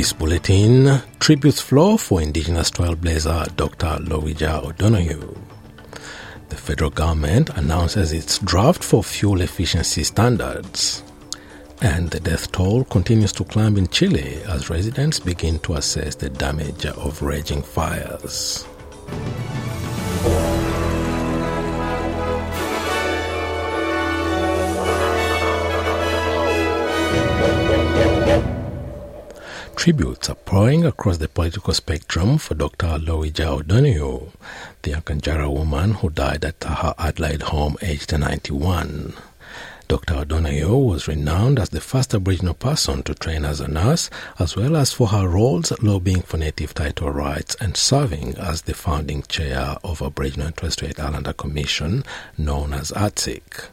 this bulletin, tributes flow for Indigenous trailblazer Dr. Lowitja O'Donoghue. The federal government announces its draft for fuel efficiency standards. And the death toll continues to climb in Chile as residents begin to assess the damage of raging fires. Tributes are pouring across the political spectrum for Dr. Lowitja O'Donoghue, the Yirrkala woman who died at her Adelaide home aged 91. Dr. O'Donoghue was renowned as the first Aboriginal person to train as a nurse, as well as for her roles lobbying for native title rights and serving as the founding chair of Aboriginal and Torres Strait Islander Commission, known as ATSIC.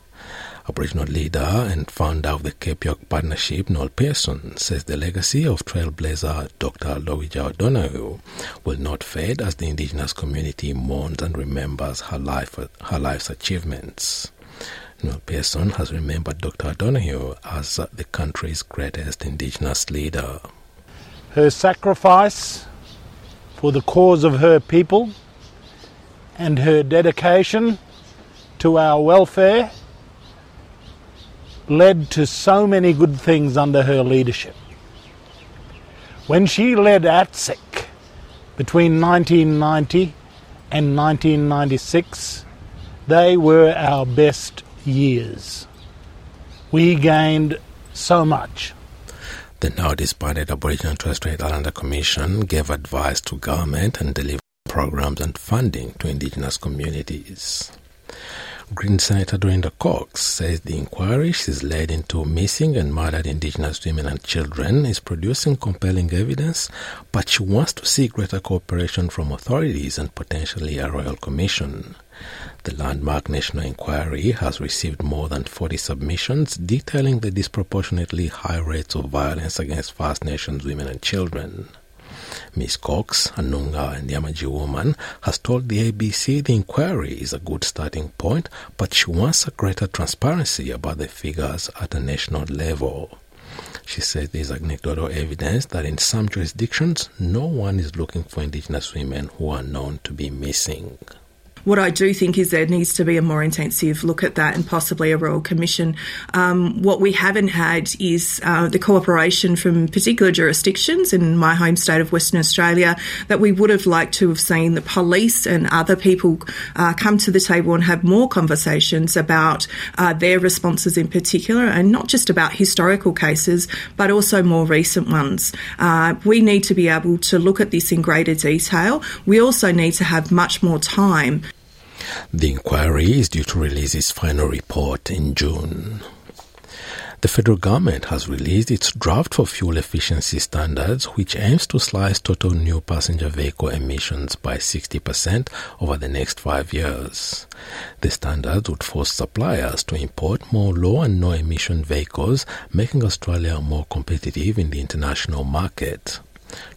Aboriginal leader and founder of the Cape York Partnership, Noel Pearson, says the legacy of trailblazer Dr. Lowitja O'Donoghue will not fade as the indigenous community mourns and remembers her, life, her life's achievements. Noel Pearson has remembered Dr. O'Donoghue as the country's greatest indigenous leader. Her sacrifice for the cause of her people and her dedication to our welfare led to so many good things under her leadership. When she led ATSIC between 1990 and 1996, they were our best years. We gained so much. The now disbanded Aboriginal and Torres Strait Islander Commission gave advice to government and delivered programs and funding to Indigenous communities. Green Senator Dorinda Cox says the inquiry she's led into missing and murdered Indigenous women and children is producing compelling evidence, but she wants to see greater cooperation from authorities and potentially a royal commission. The landmark national inquiry has received more than 40 submissions detailing the disproportionately high rates of violence against First Nations women and children. Ms. Cox, a Noongar and Yamatji woman, has told the ABC the inquiry is a good starting point, but she wants a greater transparency about the figures at a national level. She says there is anecdotal evidence that in some jurisdictions, no one is looking for Indigenous women who are known to be missing. What I do think is there needs to be a more intensive look at that and possibly a royal commission. Um, what we haven't had is uh, the cooperation from particular jurisdictions in my home state of Western Australia that we would have liked to have seen the police and other people uh, come to the table and have more conversations about uh, their responses in particular and not just about historical cases but also more recent ones. Uh, we need to be able to look at this in greater detail. We also need to have much more time the inquiry is due to release its final report in June. The federal government has released its draft for fuel efficiency standards, which aims to slice total new passenger vehicle emissions by 60% over the next five years. The standards would force suppliers to import more low and no emission vehicles, making Australia more competitive in the international market.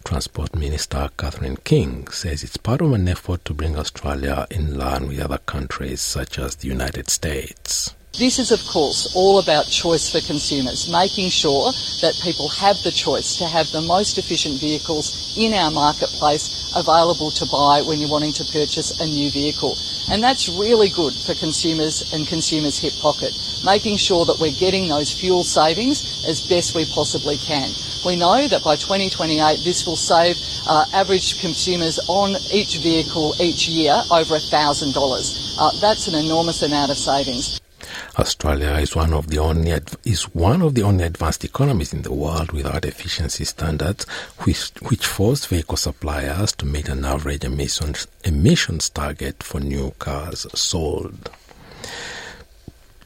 Transport Minister Catherine King says it's part of an effort to bring Australia in line with other countries such as the United States. This is, of course, all about choice for consumers, making sure that people have the choice to have the most efficient vehicles in our marketplace available to buy when you're wanting to purchase a new vehicle. And that's really good for consumers and consumers' hip pocket, making sure that we're getting those fuel savings as best we possibly can. We know that by 2028 this will save uh, average consumers on each vehicle each year over $1,000. Uh, that's an enormous amount of savings. Australia is one of the only is one of the only advanced economies in the world without efficiency standards, which which force vehicle suppliers to meet an average emissions emissions target for new cars sold.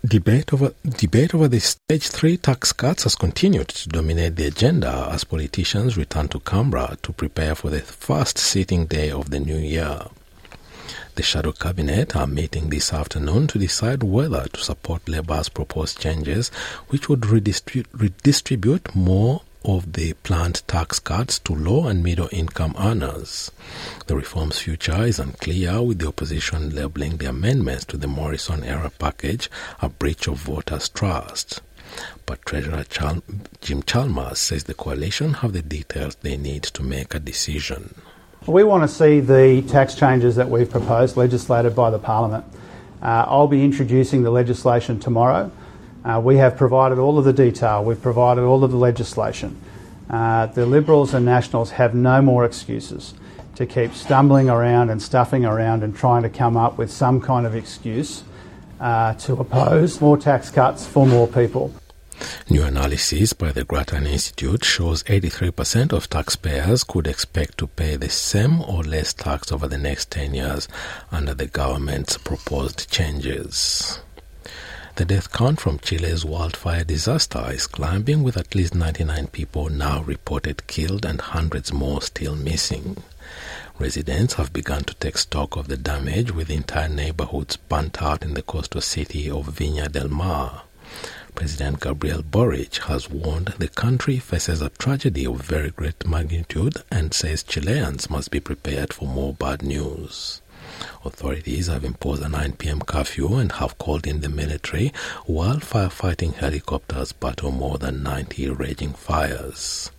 Debate over debate over the stage three tax cuts has continued to dominate the agenda as politicians return to Canberra to prepare for the first sitting day of the new year. The shadow cabinet are meeting this afternoon to decide whether to support Labor's proposed changes, which would redistribute, redistribute more of the planned tax cuts to low and middle income earners. The reform's future is unclear, with the opposition labeling the amendments to the Morrison era package a breach of voters' trust. But Treasurer Chal- Jim Chalmers says the coalition have the details they need to make a decision. We want to see the tax changes that we've proposed legislated by the Parliament. Uh, I'll be introducing the legislation tomorrow. Uh, we have provided all of the detail, we've provided all of the legislation. Uh, the Liberals and Nationals have no more excuses to keep stumbling around and stuffing around and trying to come up with some kind of excuse uh, to oppose more tax cuts for more people. New analysis by the Grattan Institute shows 83% of taxpayers could expect to pay the same or less tax over the next 10 years under the government's proposed changes. The death count from Chile's wildfire disaster is climbing with at least 99 people now reported killed and hundreds more still missing. Residents have begun to take stock of the damage with entire neighborhoods burnt out in the coastal city of Viña del Mar. President Gabriel Boric has warned the country faces a tragedy of very great magnitude and says Chileans must be prepared for more bad news. Authorities have imposed a 9 p.m. curfew and have called in the military while firefighting helicopters battle more than 90 raging fires.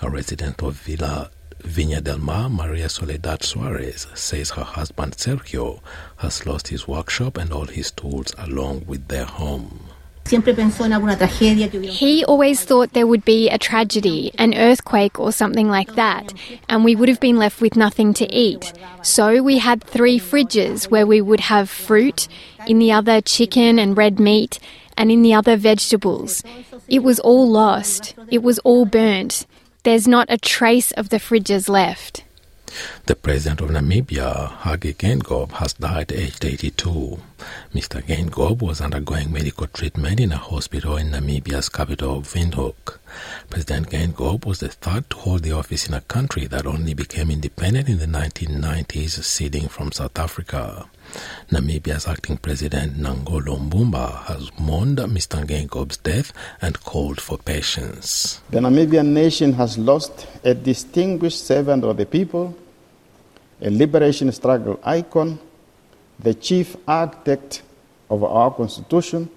A resident of Villa Viña del Mar, Maria Soledad Suarez, says her husband Sergio has lost his workshop and all his tools along with their home. He always thought there would be a tragedy, an earthquake or something like that, and we would have been left with nothing to eat. So we had three fridges where we would have fruit, in the other chicken and red meat, and in the other vegetables. It was all lost. It was all burnt. There's not a trace of the fridges left. The president of Namibia, Hage Geingob, has died aged 82. Mr. Geingob was undergoing medical treatment in a hospital in Namibia's capital, Windhoek. President Geingob was the third to hold the office in a country that only became independent in the 1990s, ceding from South Africa. Namibia's acting president Nangolo Mbumba has mourned Mr. Geingob's death and called for patience. The Namibian nation has lost a distinguished servant of the people, a liberation struggle icon, the chief architect of our constitution,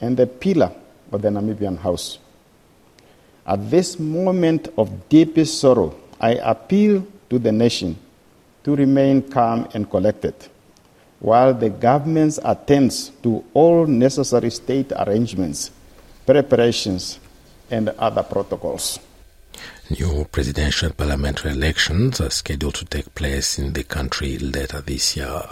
and the pillar of the Namibian House. At this moment of deepest sorrow, I appeal to the nation to remain calm and collected while the government attends to all necessary state arrangements, preparations, and other protocols. New presidential parliamentary elections are scheduled to take place in the country later this year.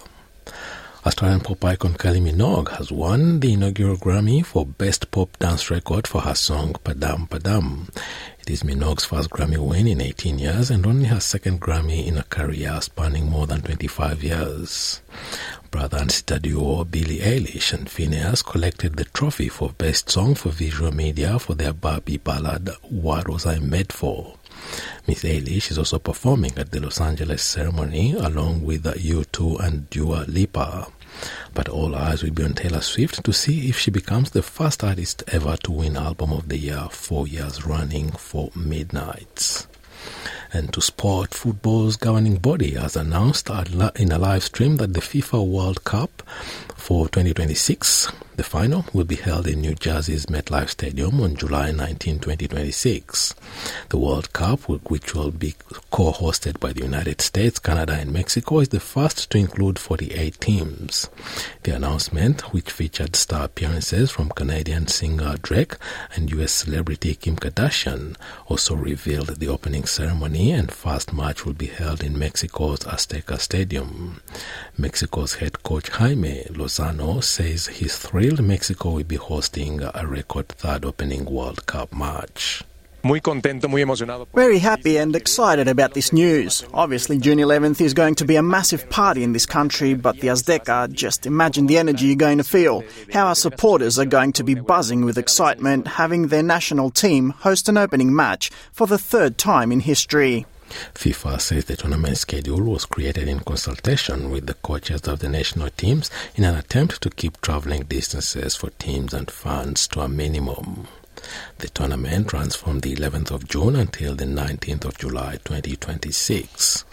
Australian pop icon Kylie Minogue has won the inaugural Grammy for Best Pop Dance Record for her song Padam Padam. It is Minogue's first Grammy win in 18 years and only her second Grammy in a career spanning more than 25 years. Brother and sister duo Billie Eilish and Finneas collected the trophy for Best Song for Visual Media for their Barbie ballad What Was I Made For? Miss Eilish is also performing at the Los Angeles ceremony along with U2 and Dua Lipa. But all eyes will be on Taylor Swift to see if she becomes the first artist ever to win Album of the Year four years running for Midnights. And to sport, football's governing body has announced in a live stream that the FIFA World Cup for 2026, the final, will be held in New Jersey's MetLife Stadium on July 19, 2026. The World Cup, which will be co-hosted by the United States, Canada and Mexico, is the first to include 48 teams. The announcement, which featured star appearances from Canadian singer Drake and US celebrity Kim Kardashian, also revealed the opening ceremony and first match will be held in Mexico's Azteca Stadium. Mexico's head coach Jaime Lozano says he's thrilled Mexico will be hosting a record third opening World Cup match. Very happy and excited about this news. Obviously, June 11th is going to be a massive party in this country, but the Azteca, just imagine the energy you're going to feel. How our supporters are going to be buzzing with excitement having their national team host an opening match for the third time in history. FIFA says the tournament schedule was created in consultation with the coaches of the national teams in an attempt to keep traveling distances for teams and fans to a minimum. The tournament runs from the 11th of June until the 19th of July 2026.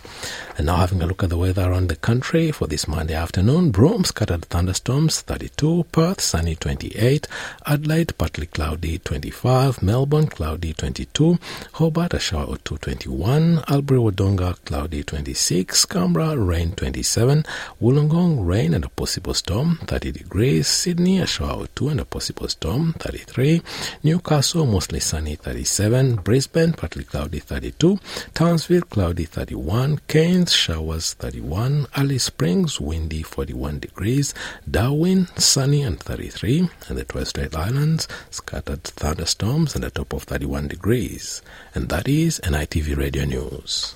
And now having a look at the weather around the country for this Monday afternoon. Broome, scattered thunderstorms 32, Perth sunny 28, Adelaide partly cloudy 25, Melbourne cloudy 22, Hobart a shower or 2 21, Albury Wodonga cloudy 26, Canberra rain 27, Wollongong rain and a possible storm 30 degrees, Sydney a shower or 2 and a possible storm 33, Newcastle mostly sunny 37, Brisbane partly cloudy 32, Townsville cloudy 31, Cairns showers 31, Alice Springs windy 41 degrees, Darwin sunny and 33, and the Torres Strait Islands scattered thunderstorms and a top of 31 degrees. And that is NITV Radio News.